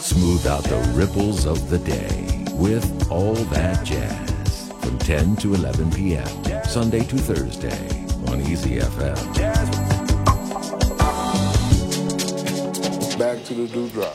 Smooth out the ripples of the day with All That Jazz from 10 to 11 p.m. Sunday to Thursday on Easy FM. Back to the dewdrop.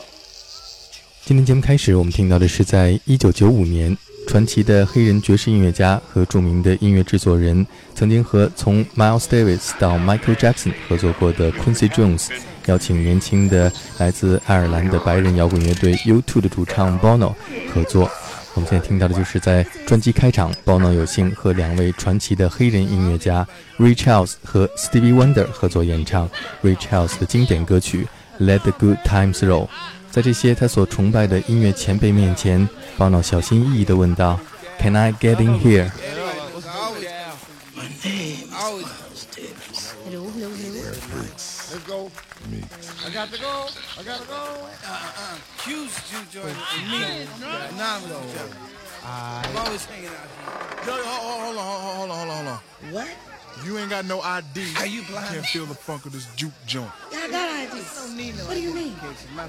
今天节目开始，我们听到的是在一九九五年，传奇的黑人爵士音乐家和著名的音乐制作人，曾经和从 Miles Davis 到 Michael Jackson 合作过的 Quincy Jones，邀请年轻的来自爱尔兰的白人摇滚乐队 U2 的主唱 Bono 合作。我们现在听到的就是在专辑开场，Bono 有幸和两位传奇的黑人音乐家 Ray Charles 和 Stevie Wonder 合作演唱 Ray Charles 的经典歌曲《Let the Good Times Roll》。在这些他所崇拜的音乐前辈面前，Bono 小心翼翼地问道：“Can I get in here？” Me. I got to go. I got to go. Uh-uh. Q's Juke Jordan and me. Phenomenal. I'm always hanging out here. Yo, yo, hold on, hold on, hold on, hold on. What? You ain't got no ID. Are you blind? Can't feel the funk of this juke joint. I got ID. don't need no What do you mean?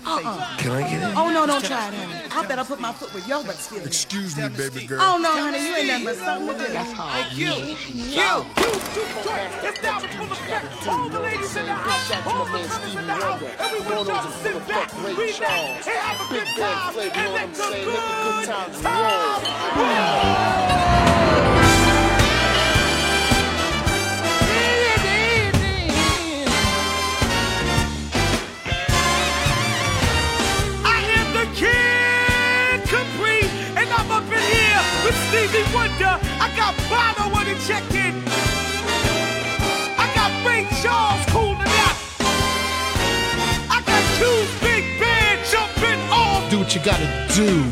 Uh-uh. Can I get in? Oh, no, don't try it, honey. I better put my foot with your butt still. Excuse me, baby girl. Oh, no, honey, you ain't nothing but something to do. face. Hey, Q. Q. It's down to full effect. All the ladies in the house, all the fellas in the house, and we want y'all to sit back, relax, and have a good time, and let the good times roll. Got Bono on the check-in. I got Ray Charles cooling out. I got Q's Big Band jumping on. Do what you gotta do.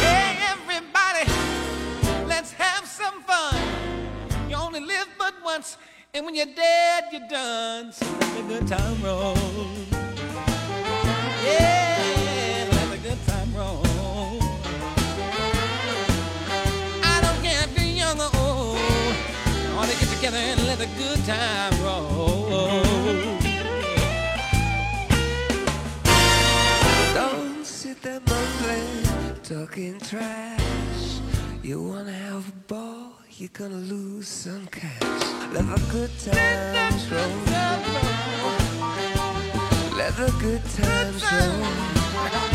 Hey, everybody, let's have some fun. You only live but once, and when you're dead, you're done. So let the good time roll. Together and let the good time roll. Don't sit there mumbling, talking trash. You wanna have a ball, you're gonna lose some cash. Let the good times roll. Let the good times roll.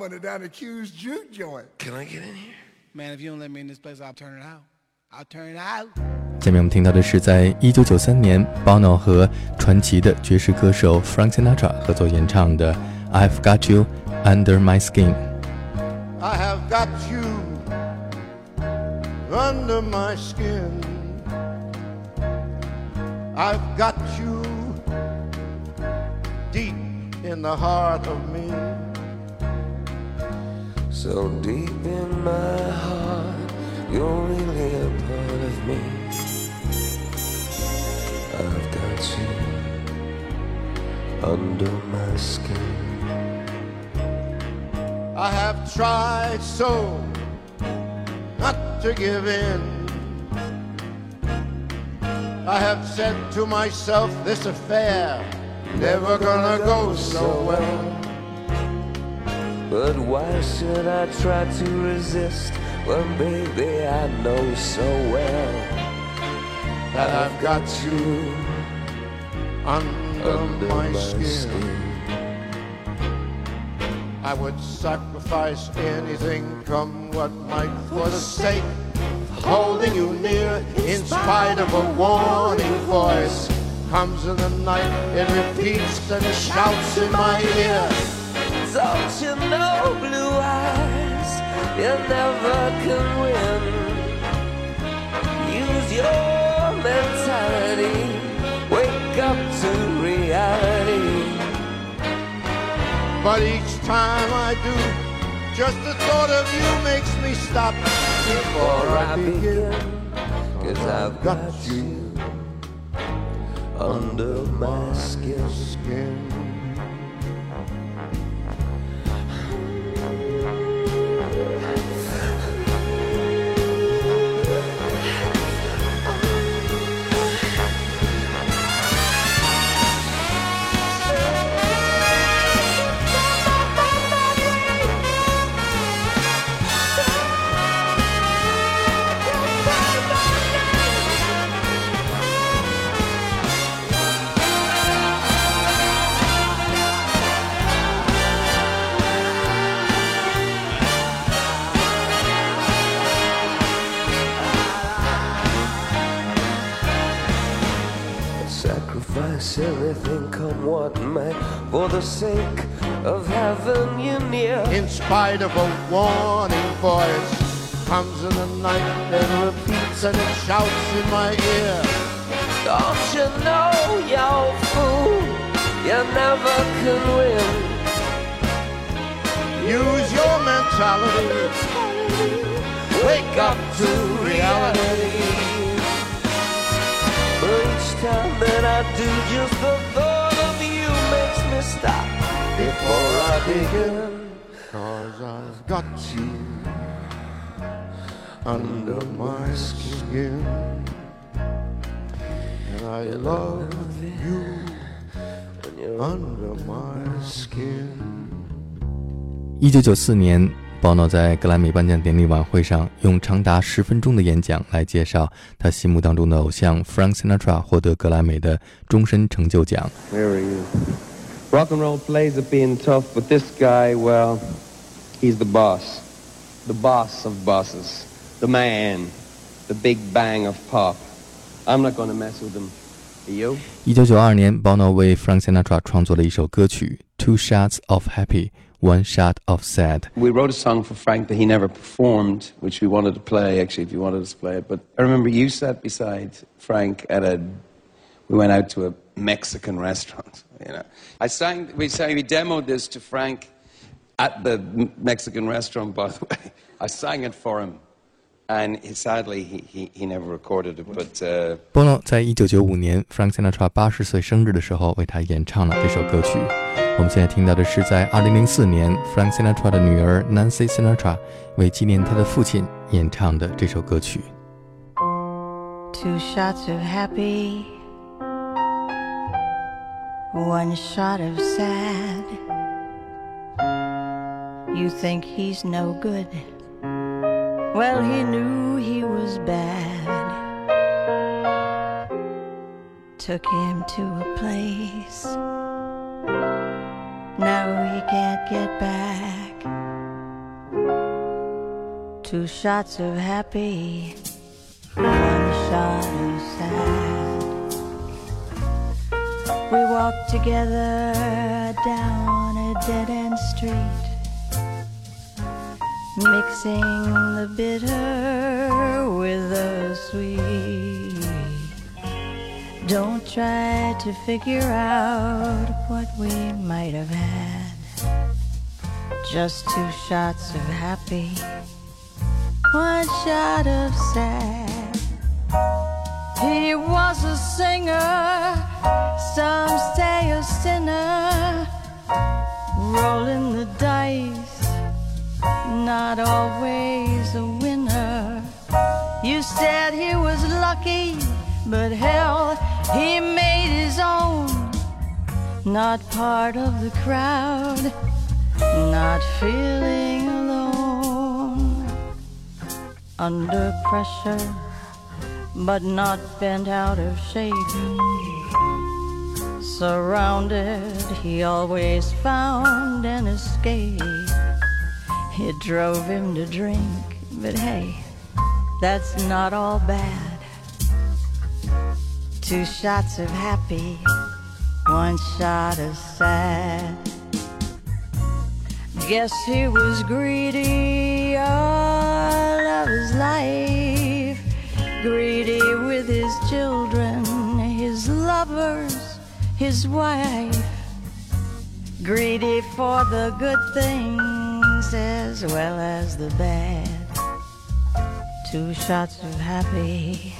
money down at Q's juke joint. Can I get in here? Man, if you don't let me in this place, I'll turn it out. I'll turn it out. 下面我们听到的是在一九九三年，Bono 和传奇的爵士歌手 Frank Sinatra 合作演唱的《I've Got You Under My Skin》。 I have got you under my skin. I've got you deep in the heart of me. So deep in my heart, you're really a part of me. I've got you under my skin. I have tried so not to give in. I have said to myself, this affair never gonna go so well. But why should I try to resist when, baby, I know so well That I've got you under, under my, skin. I would sacrifice anything, come what might, for the sake of holding you near. In spite of a warning voice, comes in the night, it repeats and shouts in my ear. Don't you blue eyes, you never can win. Use your mentality, wake up to reality. But each time I do, just the thought of you makes me stop before I begin. Cause I've got you under my skin. Sacrifice everything, come what may, for the sake of having you near. In spite of a warning voice, comes in the night and repeats and it shouts in my ear. Don't you know, you fool, you never can win. Use your mentality, wake up to reality. But each time that I do, just the thought of you makes me stop before I begin. Cause I've got you under my skin. And I love you under my skin. 一九九四年，Bono 在格莱美颁奖典礼晚会上用长达十分钟的演讲来介绍他心目当中的偶像 Frank Sinatra 获得格莱美的终身成就奖。Where are you? Rock and roll plays are being tough, but this guy, well, he's the boss. The boss of bosses. The man. The big bang of pop. I'm not gonna mess with him. You? 一九九二年，Bono 为 Frank Sinatra 创作了一首歌曲《Two Shots of Happy, One Shot of Sad》。 We wrote a song for Frank that he never performed, which we wanted to play, actually, if you wanted us to play it. But I remember you sat beside Frank at a. We went out to a Mexican restaurant, you know. I sang, we sang, we demoed this to Frank at the M- Mexican restaurant, by the way. I sang it for him. And he, sadly, he, he, he never recorded it, but. Uh, Bono 在一九九五年 Frank Sinatra 八十岁生日的时候为他演唱了这首歌曲。 我们现在听到的是在二零零四年 Frank Sinatra 的女儿 Nancy Sinatra 为纪念他的父亲演唱的这首歌曲。 Two shots of happy, one shot of sad. You think he's no good? Well, he knew he was bad. Took him to a place. Now he can't get back. Two shots of happy one shot of sad. We walked together down a dead end street, mixing the bitter with the sweet. Don't try to figure out we might have had. Just two shots of happy, one shot of sad. He was a singer, some say a sinner, rolling the dice, not always a winner. You said he was lucky, but hell, Not part of the crowd, not feeling alone. Under pressure, but not bent out of shape. Surrounded, he always found an escape. It drove him to drink, but hey, that's not all bad. Two shots of happy, one shot of sad. Guess he was greedy all of his life, greedy with his children, his lovers, his wife, greedy for the good things as well as the bad. Two shots of happy,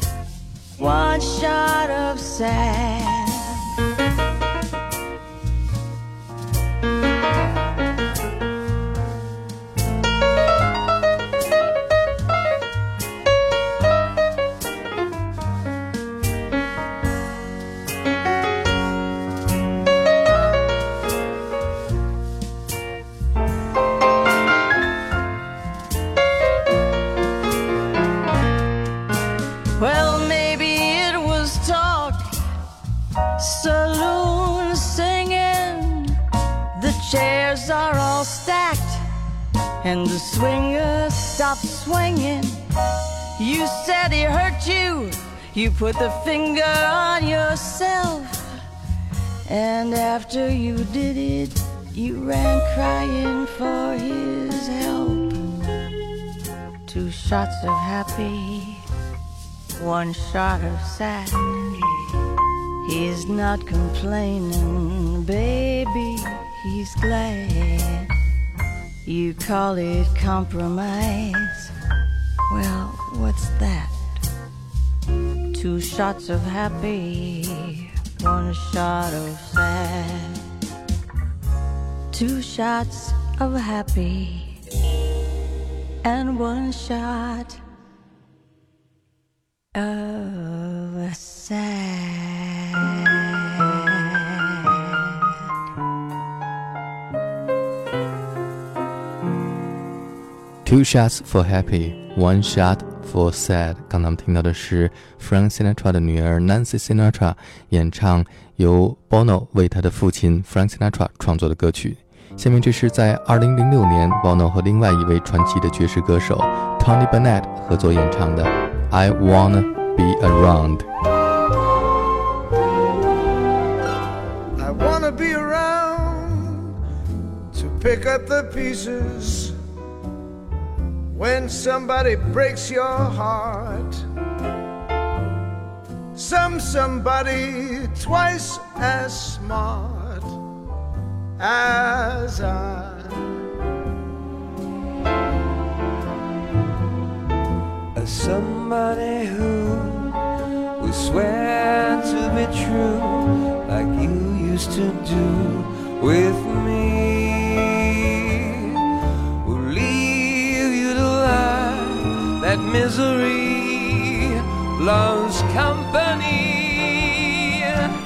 one shot of sad. You, put the finger on yourself. And after you did it, you ran crying for his help. Two shots of happy one shot of sad. He's not complaining, baby, he's glad. You call it compromise. Well, what's that? Two shots of happy, one shot of sad. Two shots of happy, and one shot of sad. Two shots for happy, one shot for sad。刚才我们听到的是 Frank Sinatra 的女儿 Nancy Sinatra 演唱由 Bono 为他的父亲 Frank Sinatra 创作的歌曲。下面这是在2006年 Bono 和另外一位传奇的爵士歌手 Tony Bennett 合作演唱的 I Wanna Be Around。I wanna be around to pick up the pieces when somebody breaks your heart. Some somebody twice as smart as I. as somebody who will swear to be true like you used to do with me misery loves company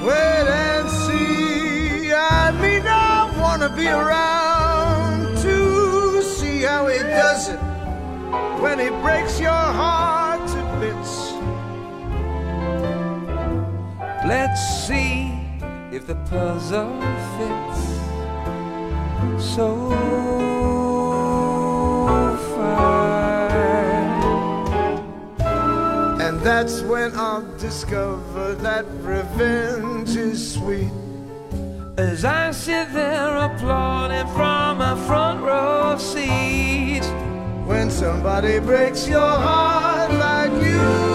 Wait and see. I mean, I wanna be around to see how he does it when he breaks your heart to bits. let's see if the puzzle fits so that's when I'll discover that revenge is sweet. As I sit there applauding from a front row seat When somebody breaks your heart like you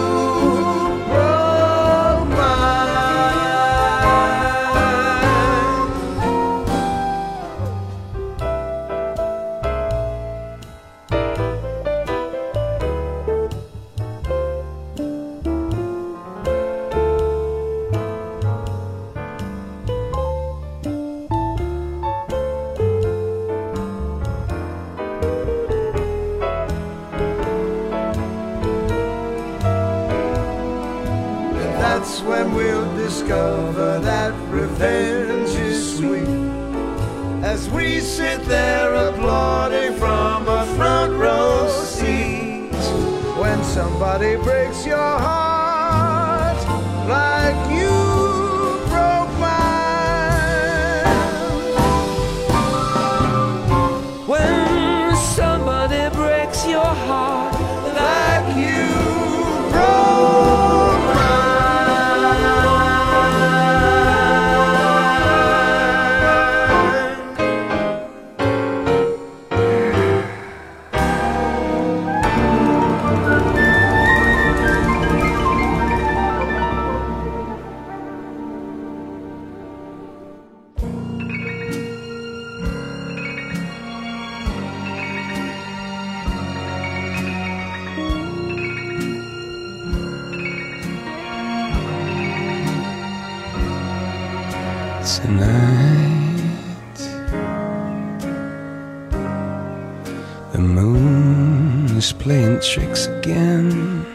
revenge is sweet. As we sit there tonight. The moon is playing tricks again.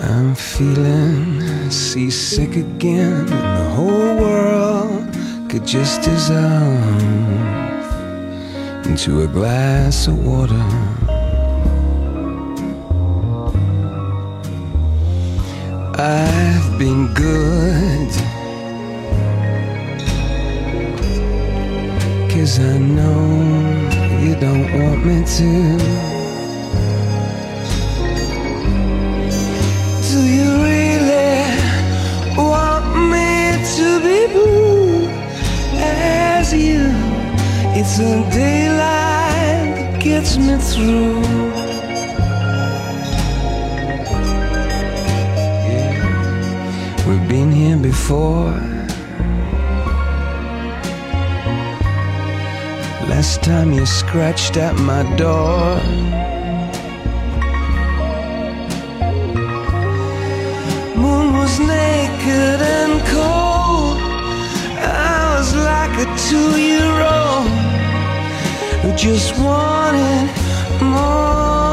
I'm feeling seasick again, and the whole world could just dissolve into a glass of water. I've been good. Cause I know you don't want me to. Do you really want me to be blue as you? It's the daylight that gets me through. Before. Last time you scratched at my door. Moon was naked and cold. I was like a two year old who just wanted more.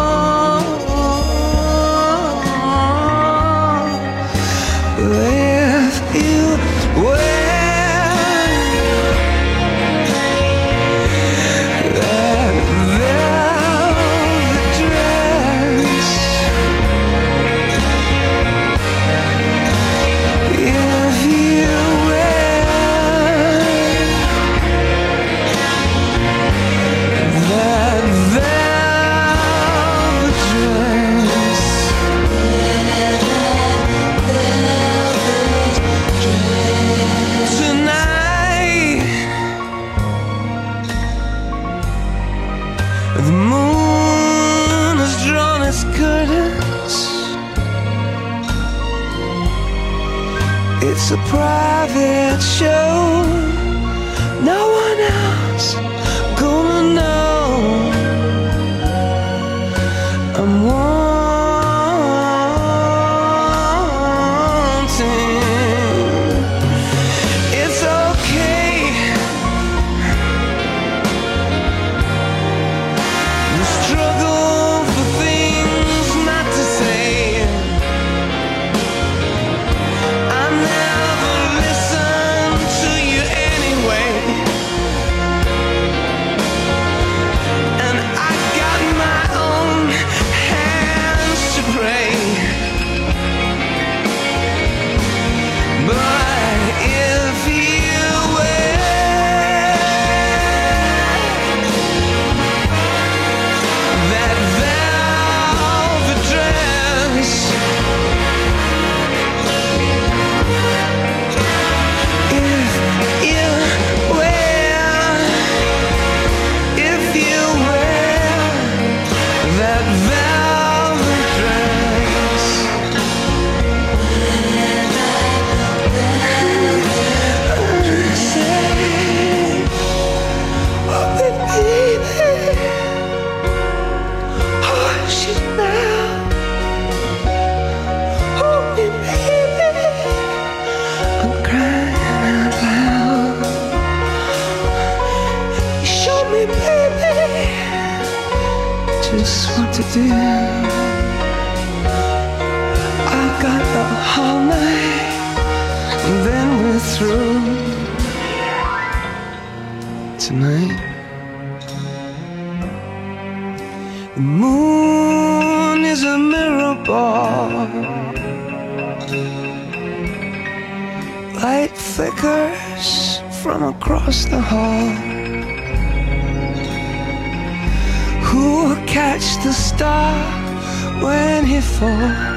to do. I've got the whole night, and then we're through. Tonight, the moon is a mirror ball. Light flickers from across the hall. The star when he falls?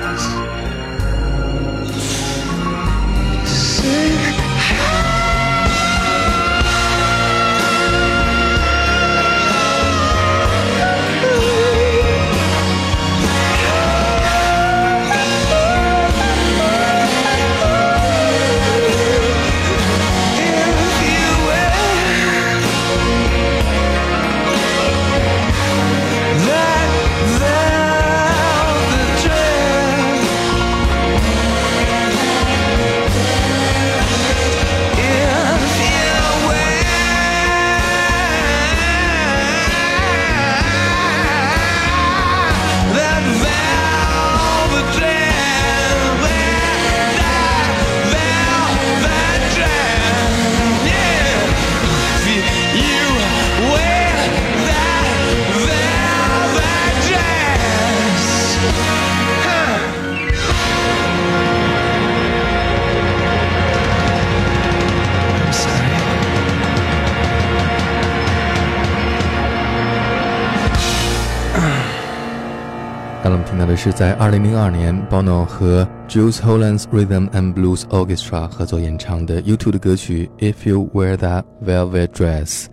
是在2002年 Bono 和 Jules Holland's Rhythm and Blues Orchestra 合作演唱的 U2 的歌曲《If You Wear That Velvet Dress》。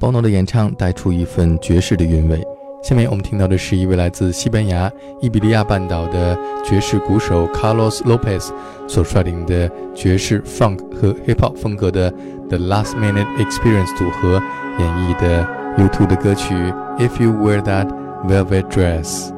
Bono 的演唱带出一份爵士的韵味。下面我们听到的是一位来自西班牙伊比利亚半岛的爵士鼓手 Carlos Lopez 所率领的爵士、funk 和 hip hop 风格的 The Last Minute Experience 组合演绎的 U2 的歌曲《If You Wear That Velvet Dress》。